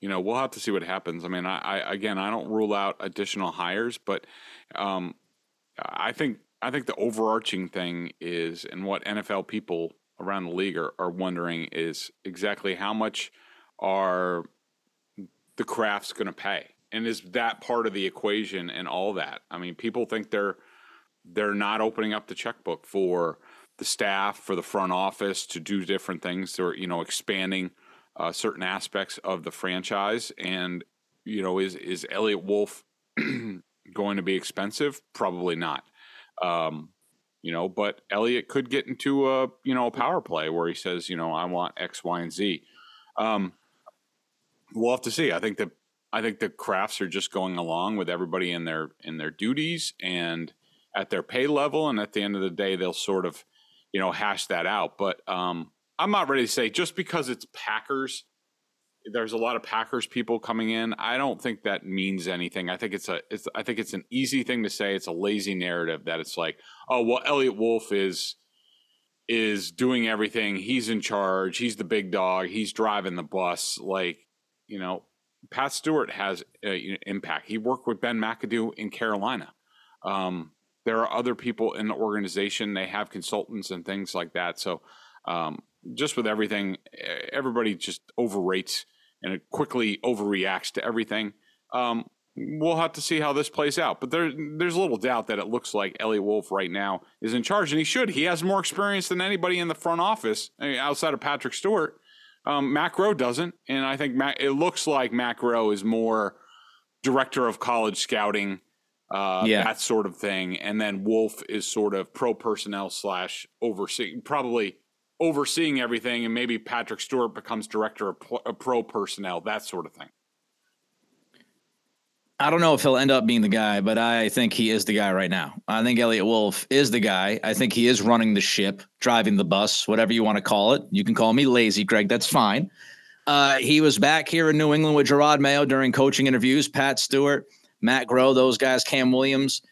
you know, we'll have to see what happens. I mean, I, I again, I don't rule out additional hires, but um, I think I think the overarching thing is, and what NFL people around the league are, are wondering is exactly how much are the Krafts going to pay. and is that part of the equation and all that? I mean, people think they're they're not opening up the checkbook for the staff, for the front office to do different things, or you know, expanding uh, certain aspects of the franchise. And you know, is is Eliot Wolf going to be expensive? Probably not. Um, you know, but Eliot could get into a you know a power play where he says, you know, I want X, Y, and Z. Um, we'll have to see. I think that I think the Krafts are just going along with everybody in their in their duties and at their pay level, and at the end of the day, they'll sort of you know hash that out. But um, I'm not ready to say just because it's Packers. There's a lot of Packers people coming in. I don't think that means anything. I think it's a. It's. I think it's an easy thing to say. It's a lazy narrative that it's like, oh well, Eliot Wolf is is doing everything. He's in charge. He's the big dog. He's driving the bus. Like you know, Pat Stewart has uh, impact. He worked with Ben McAdoo in Carolina. Um, there are other people in the organization. They have consultants and things like that. So, um, just with everything, everybody just overrates and it quickly overreacts to everything. Um, we'll have to see how this plays out. But there, there's little doubt that it looks like Eliot Wolf right now is in charge, and he should. He has more experience than anybody in the front office outside of Patrick Stewart. Um, Matt Groh doesn't, and I think Matt, it looks like Matt Groh is more director of college scouting, uh, yeah. that sort of thing, and then Wolf is sort of pro personnel slash overseeing, probably overseeing everything, and maybe Patrick Stewart becomes director of pro personnel, that sort of thing. I don't know if he'll end up being the guy, but I think he is the guy right now. I think Eliot Wolf is the guy. I think he is running the ship, driving the bus, whatever you want to call it. You can call me lazy, Greg. That's fine. Uh, he was back here in New England with Jerod Mayo during coaching interviews. Pat Stewart, Matt Groh, those guys, Cam Williams.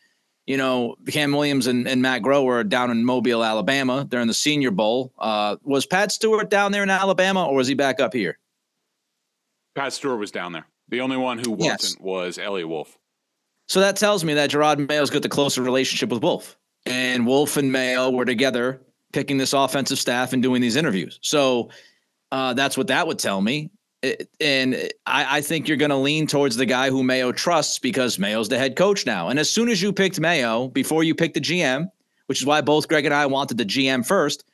You know, Cam Williams and, and Matt Groh were down in Mobile, Alabama during the Senior Bowl. Uh, was Pat Stewart down there in Alabama, or was he back up here? Pat Stewart was down there. The only one who wasn't yes. was Eliot Wolf. So that tells me that Jerod Mayo's got the closer relationship with Wolf. And Wolf and Mayo were together picking this offensive staff and doing these interviews. So uh, that's what that would tell me. It, and I, I think you're going to lean towards the guy who Mayo trusts because Mayo's the head coach now. And as soon as you picked Mayo, before you picked the GM, which is why both Greg and I wanted the GM first,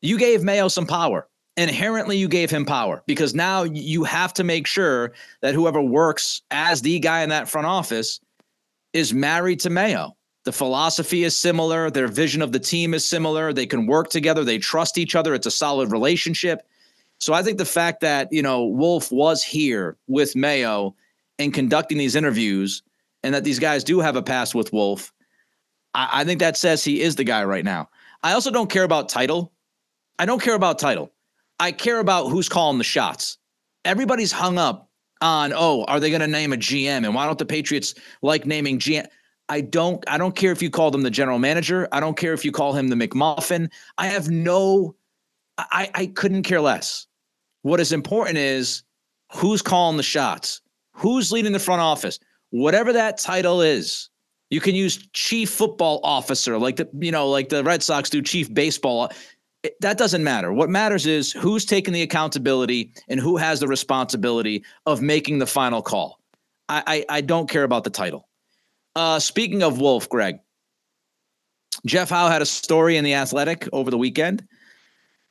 you gave Mayo some power inherently you gave him power because now you have to make sure that whoever works as the guy in that front office is married to Mayo. The philosophy is similar, their vision of the team is similar, they can work together, they trust each other, it's a solid relationship. So I think the fact that, you know, Wolf was here with Mayo and conducting these interviews and that these guys do have a past with Wolf, I, I think that says he is the guy right now. I also don't care about title. I don't care about title. I care about who's calling the shots. Everybody's hung up on, oh, are they going to name a GM? And why don't the Patriots like naming GM? I don't I don't care if you call them the general manager. I don't care if you call him the McMuffin. I have no I, I couldn't care less. What is important is who's calling the shots, who's leading the front office, whatever that title is. You can use chief football officer, like the you know, like the Red Sox do chief baseball that doesn't matter. What matters is who's taking the accountability and who has the responsibility of making the final call. I, I, I don't care about the title. Uh, speaking of Wolf, Greg, Jeff Howe had a story in The Athletic over the weekend,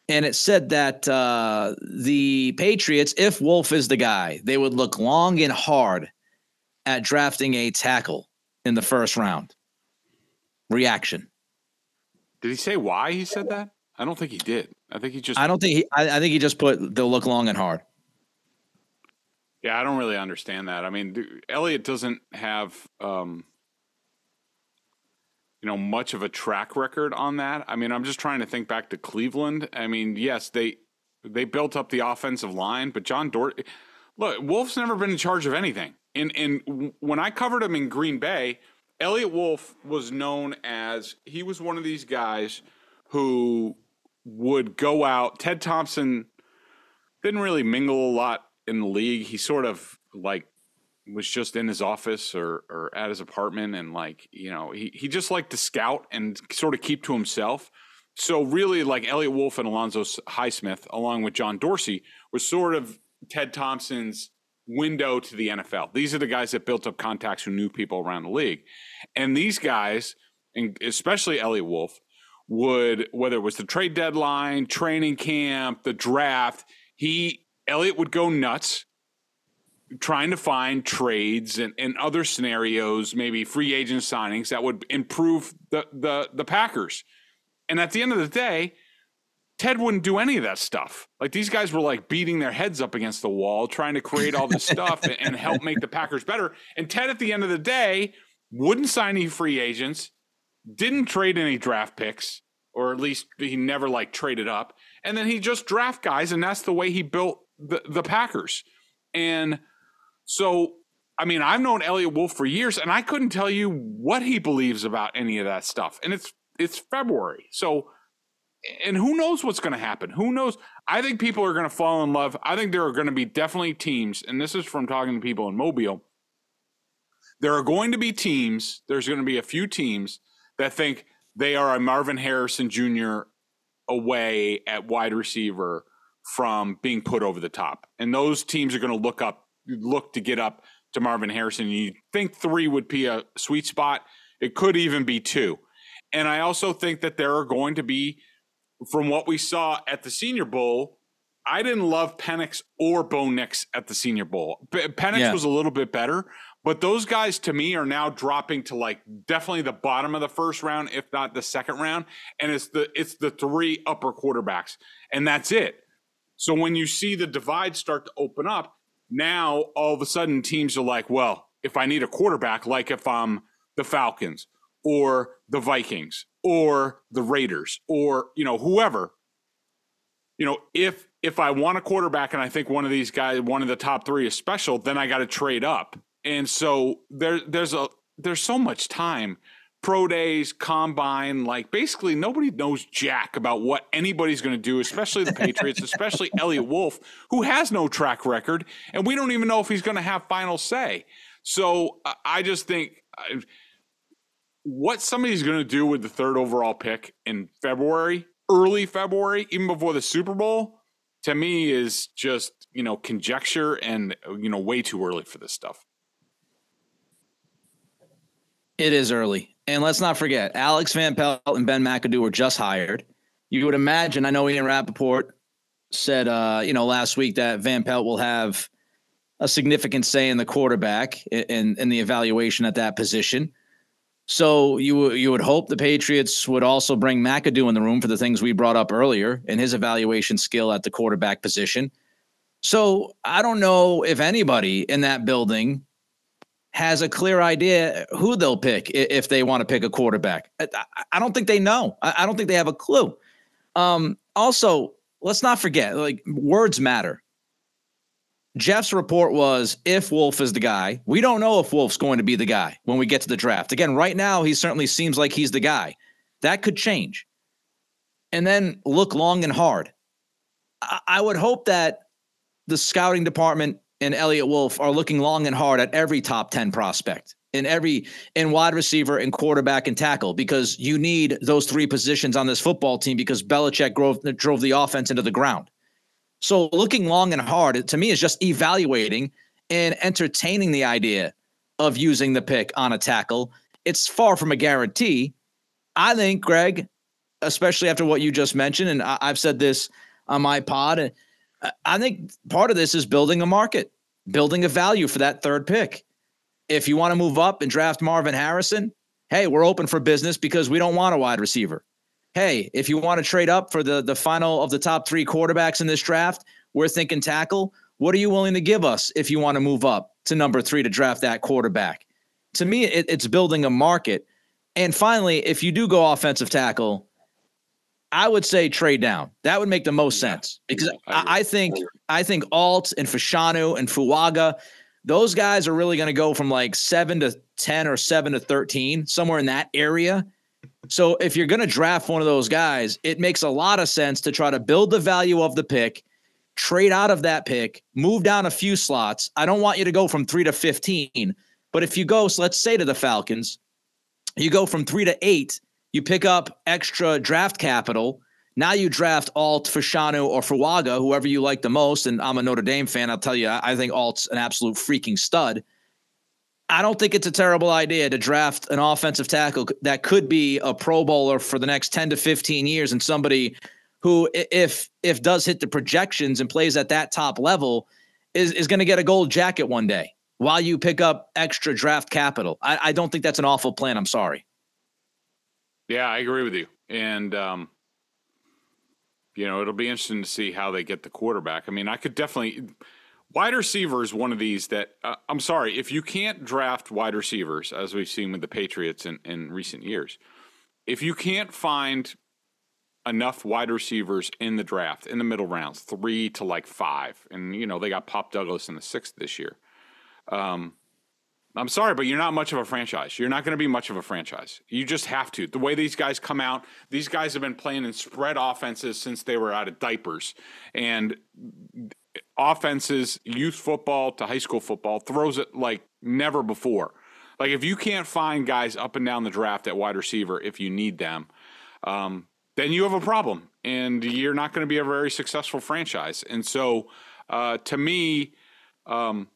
and it said that uh, the Patriots, if Wolf is the guy, they would look long and hard at drafting a tackle in the first round. Reaction. Did he say why he said that? I don't think he did. I think he just. I don't think he. I, I think he just put they'll look long and hard. Yeah, I don't really understand that. I mean, Eliot doesn't have, um, you know, much of a track record on that. I mean, I'm just trying to think back to Cleveland. I mean, yes, they they built up the offensive line, but John Dort, look, Wolf's never been in charge of anything. And and when I covered him in Green Bay, Eliot Wolf was known as he was one of these guys who would go out. Ted Thompson didn't really mingle a lot in the league. He sort of like was just in his office or, or at his apartment and like, you know, he, he just liked to scout and sort of keep to himself. So really like Eliot Wolf and Alonzo Highsmith, along with John Dorsey, was sort of Ted Thompson's window to the NFL. These are the guys that built up contacts who knew people around the league. And these guys, and especially Eliot Wolf, would whether it was the trade deadline, training camp, the draft, he Eliot would go nuts trying to find trades and, and other scenarios, maybe free agent signings that would improve the, the the Packers. And at the end of the day, Ted wouldn't do any of that stuff. Like these guys were like beating their heads up against the wall, trying to create all this stuff and, and help make the Packers better. And Ted, at the end of the day, wouldn't sign any free agents, didn't trade any draft picks, or at least he never like traded up. And then he just draft guys, and that's the way he built the, the Packers. And so, I mean, I've known Eliot Wolf for years, and I couldn't tell you what he believes about any of that stuff. And it's it's February, so and who knows what's going to happen? Who knows? I think people are going to fall in love. I think there are going to be definitely teams, and this is from talking to people in Mobile. There are going to be teams. There's going to be a few teams that think they are a Marvin Harrison Jr. away at wide receiver from being put over the top, and those teams are going to look up, look to get up to Marvin Harrison. You think three would be a sweet spot? It could even be two. And I also think that there are going to be from what we saw at the Senior Bowl, I didn't love Penix or Bo Nix at the Senior Bowl. Penix yeah. was a little bit better, but those guys to me are now dropping to like definitely the bottom of the first round, if not the second round. And it's the it's the three upper quarterbacks, and that's it. So when you see the divide start to open up, now all of a sudden teams are like, well, if I need a quarterback, like if I'm the Falcons or the Vikings or the Raiders or you know whoever you know if if I want a quarterback and I think one of these guys one of the top 3 is special then I got to trade up and so there there's a there's so much time pro days combine like basically nobody knows jack about what anybody's going to do especially the patriots especially eliot Wolf who has no track record and we don't even know if he's going to have final say so I just think uh, what somebody's going to do with the third overall pick in February, early February, even before the Super Bowl, to me is just, you know, conjecture and, you know, way too early for this stuff. It is early. And let's not forget, Alex Van Pelt and Ben McAdoo were just hired. You would imagine, I know Ian Rapoport said, uh, you know, last week that Van Pelt will have a significant say in the quarterback and in the evaluation at that position. So you you would hope the Patriots would also bring McAdoo in the room for the things we brought up earlier and his evaluation skill at the quarterback position. So I don't know if anybody in that building has a clear idea who they'll pick if they want to pick a quarterback. I don't think they know. I don't think they have a clue. Um, also, let's not forget, like words matter. Jeff's report was if Wolf is the guy. We don't know if Wolf's going to be the guy when we get to the draft. Again, right now, he certainly seems like he's the guy. That could change. And then look long and hard. I, I would hope that the scouting department and Eliot Wolf are looking long and hard at every top 10 prospect in every in wide receiver and quarterback and tackle because you need those three positions on this football team because Belichick drove, drove the offense into the ground. So looking long and hard to me is just evaluating and entertaining the idea of using the pick on a tackle. It's far from a guarantee. I think, Greg, especially after what you just mentioned, and I, have said this on my pod, I think part of this is building a market, building a value for that third pick. If you want to move up and draft Marvin Harrison, hey, we're open for business because we don't want a wide receiver hey, if you want to trade up for the the final of the top three quarterbacks in this draft, we're thinking tackle. What are you willing to give us if you want to move up to number three to draft that quarterback? To me, it, it's building a market. And finally, if you do go offensive tackle, I would say trade down. That would make the most sense because I, I think I think Alt and Fashanu and Fuaga, those guys are really going to go from like seven to ten or seven to thirteen, somewhere in that area. So if you're going to draft one of those guys, it makes a lot of sense to try to build the value of the pick, trade out of that pick, move down a few slots. I don't want you to go from three to 15, but if you go, so let's say to the Falcons, you go from three to eight, you pick up extra draft capital. Now you draft Alt, Fashanu, or Fuaga, whoever you like the most. And I'm a Notre Dame fan. I'll tell you, I think Alt's an absolute freaking stud. I don't think it's a terrible idea to draft an offensive tackle that could be a Pro Bowler for the next 10 to 15 years and somebody who, if if does hit the projections and plays at that top level, is, is going to get a gold jacket one day while you pick up extra draft capital. I, I don't think that's an awful plan. I'm sorry. Yeah, I agree with you. And um, you know, it'll be interesting to see how they get the quarterback. I mean, I could definitely wide receiver is one of these that uh, I'm sorry if you can't draft wide receivers as we've seen with the Patriots in, in recent years. If you can't find enough wide receivers in the draft in the middle rounds, three to like five, and you know they got Pop Douglas in the sixth this year. Um, I'm sorry, but you're not much of a franchise. You're not going to be much of a franchise. You just have to. The way these guys come out, these guys have been playing in spread offenses since they were out of diapers. And offenses, youth football to high school football, throws it like never before. Like if you can't find guys up and down the draft at wide receiver if you need them, um, then you have a problem, and you're not going to be a very successful franchise. And so, uh, to me, um,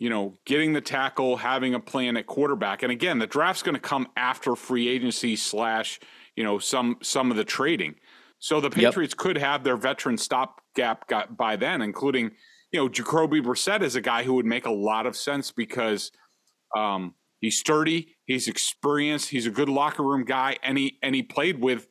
you know, getting the tackle, having a plan at quarterback, and again, the draft's going to come after free agency slash, you know, some some of the trading. So the Patriots yep. could have their veteran stopgap got by then, including, you know, Jacoby Brissett is a guy who would make a lot of sense because um, he's sturdy, he's experienced, he's a good locker room guy, and he and he played with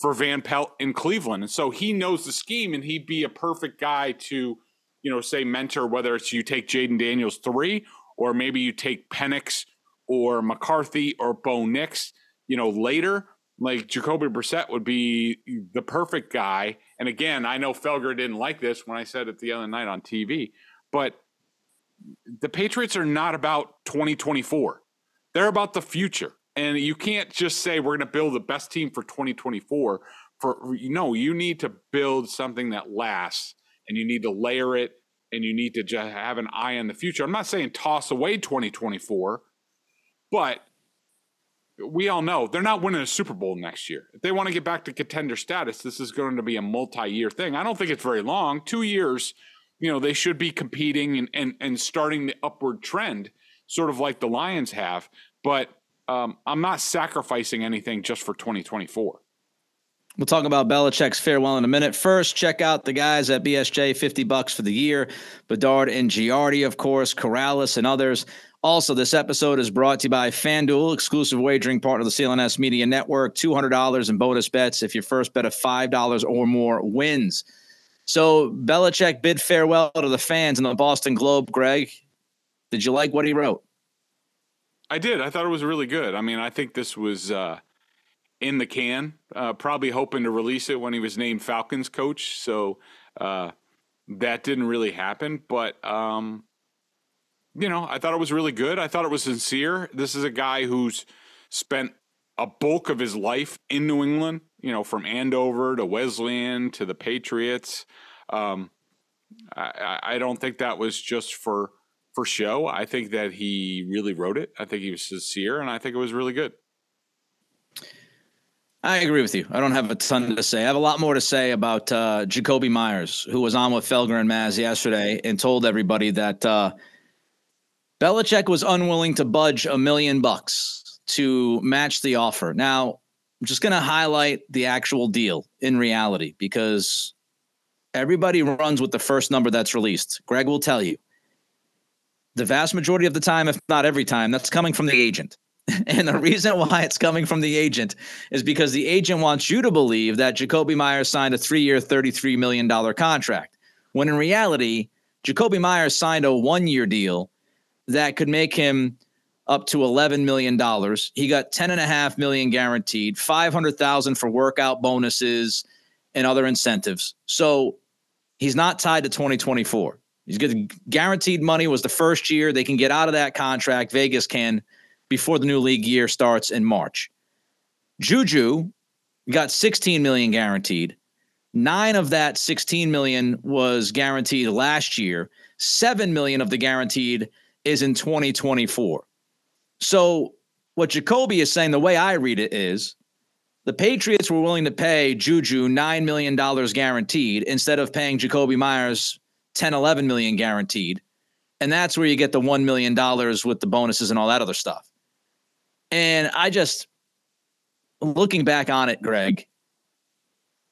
for Van Pelt in Cleveland, and so he knows the scheme, and he'd be a perfect guy to you know, say mentor, whether it's you take Jayden Daniels three, or maybe you take Penix or McCarthy or Bo Nix, you know, later. Like Jacoby Brissett would be the perfect guy. And again, I know Felger didn't like this when I said it the other night on TV, but the Patriots are not about 2024. They're about the future. And you can't just say we're going to build the best team for 2024 for you know, you need to build something that lasts and you need to layer it and you need to just have an eye on the future. I'm not saying toss away 2024, but we all know they're not winning a Super Bowl next year. If they want to get back to contender status, this is going to be a multi-year thing. I don't think it's very long. Two years, you know, they should be competing and and, and starting the upward trend, sort of like the Lions have. But um, I'm not sacrificing anything just for 2024. We'll talk about Belichick's farewell in a minute. First, check out the guys at BSJ, 50 bucks for the year. Bedard and Giardi, of course, Corrales and others. Also, this episode is brought to you by FanDuel, exclusive wagering partner of the CLNS Media Network. $200 in bonus bets if your first bet of $5 or more wins. So, Belichick bid farewell to the fans in the Boston Globe. Greg, did you like what he wrote? I did. I thought it was really good. I mean, I think this was. Uh in the can. Uh, probably hoping to release it when he was named Falcons coach. So uh, that didn't really happen. But um, you know, I thought it was really good. I thought it was sincere. This is a guy who's spent a bulk of his life in New England. You know, from Andover to Wesleyan to the Patriots. Um, I, I don't think that was just for for show. I think that he really wrote it. I think he was sincere, and I think it was really good. I agree with you. I don't have a ton to say. I have a lot more to say about uh, Jakobi Meyers, who was on with Felger and Maz yesterday and told everybody that uh, Belichick was unwilling to budge a million bucks to match the offer. Now, I'm just going to highlight the actual deal in reality because everybody runs with the first number that's released. Greg will tell you. The vast majority of the time, if not every time, that's coming from the agent. And the reason why it's coming from the agent is because the agent wants you to believe that Jakobi Meyers signed a three year, $33 million contract. When in reality, Jakobi Meyers signed a one year deal that could make him up to $11 million. He got 10.5 million guaranteed, 500,000 for workout bonuses and other incentives. So he's not tied to 2024. He's guaranteed money was the first year. They can get out of that contract. Vegas can before the new league year starts in March. Juju got 16 million guaranteed. Nine of that 16 million was guaranteed last year. Seven million of the guaranteed is in 2024. So what Jakobi is saying, the way I read it is The Patriots were willing to pay Juju $9 million guaranteed instead of paying Jakobi Meyers 10, 11 million guaranteed. And that's where you get the $1 million with the bonuses and all that other stuff. And I just, looking back on it, Greg,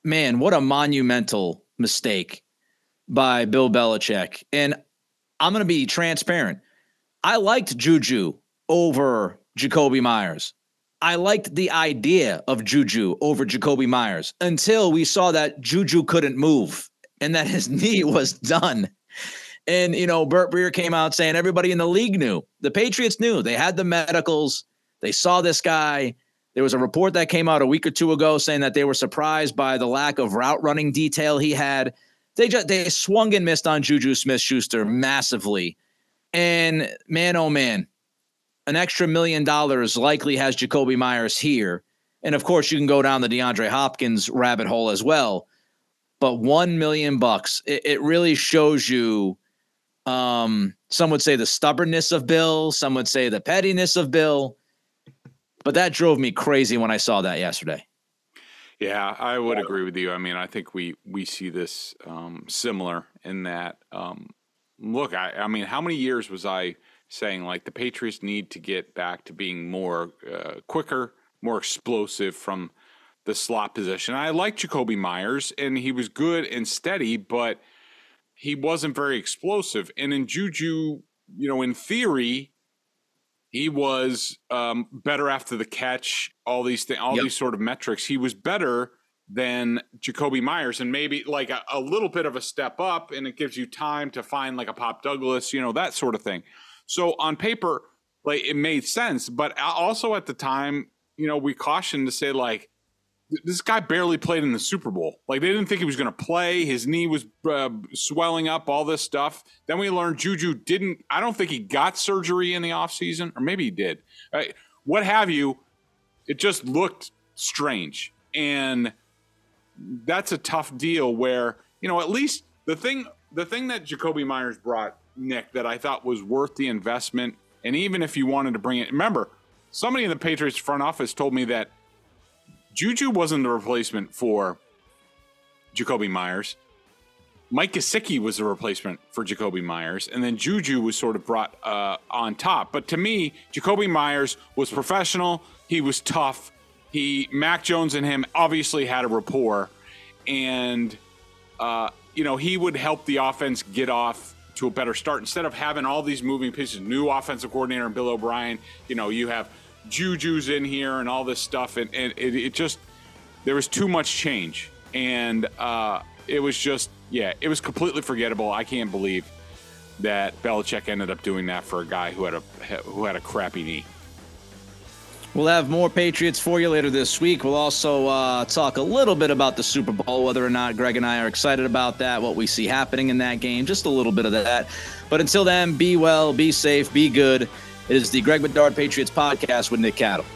man, what a monumental mistake by Bill Belichick. And I'm going to be transparent. I liked Juju over Jakobi Meyers. I liked the idea of Juju over Jakobi Meyers until we saw that Juju couldn't move and that his knee was done. And, you know, Burt Breer came out saying everybody in the league knew. The Patriots knew. They had the medicals. They saw this guy. There was a report that came out a week or two ago saying that they were surprised by the lack of route running detail he had. They just they swung and missed on Juju Smith Schuster massively. And man, oh man, an extra million dollars likely has Jakobi Meyers here. And of course, you can go down the DeAndre Hopkins rabbit hole as well. But one million bucks, it, it really shows you. Um, some would say the stubbornness of Bill, some would say the pettiness of Bill. But that drove me crazy when I saw that yesterday. Yeah, I would agree with you. I mean, I think we we see this um, similar in that. Um, look, I, I mean, how many years was I saying like the Patriots need to get back to being more uh, quicker, more explosive from the slot position. I like Jakobi Meyers, and he was good and steady, but he wasn't very explosive. And in Juju, you know, in theory, he was um, better after the catch. All these things, all yep. these sort of metrics, he was better than Jakobi Meyers, and maybe like a, a little bit of a step up, and it gives you time to find like a Pop Douglas, you know, that sort of thing. So on paper, like it made sense, but also at the time, you know, we cautioned to say like this guy barely played in the Super Bowl. Like they didn't think he was going to play. His knee was uh, swelling up, all this stuff. Then we learned Juju didn't. I don't think he got surgery in the offseason, or maybe he did. Right? What have you? It just looked strange, and that's a tough deal. Where you know at least the thing the thing that Jakobi Meyers brought Nick that I thought was worth the investment. And even if you wanted to bring it, remember, somebody in the Patriots front office told me that Juju wasn't the replacement for Jakobi Meyers. Mike Gesicki was the replacement for Jakobi Meyers, and then Juju was sort of brought uh, on top. But to me, Jakobi Meyers was professional. He was tough. He Mac Jones and him obviously had a rapport, and uh, you know he would help the offense get off to a better start instead of having all these moving pieces. New offensive coordinator and Bill O'Brien. You know, you have Juju's in here and all this stuff, and, and it, it just there was too much change, and uh, it was just yeah, it was completely forgettable. I can't believe that Belichick ended up doing that for a guy who had a who had a crappy knee. We'll have more Patriots for you later this week. We'll also uh, talk a little bit about the Super Bowl, whether or not Greg and I are excited about that, what we see happening in that game, just a little bit of that. But until then, be well, be safe, be good. It is the Greg Bedard Patriots podcast with Nick Cattle.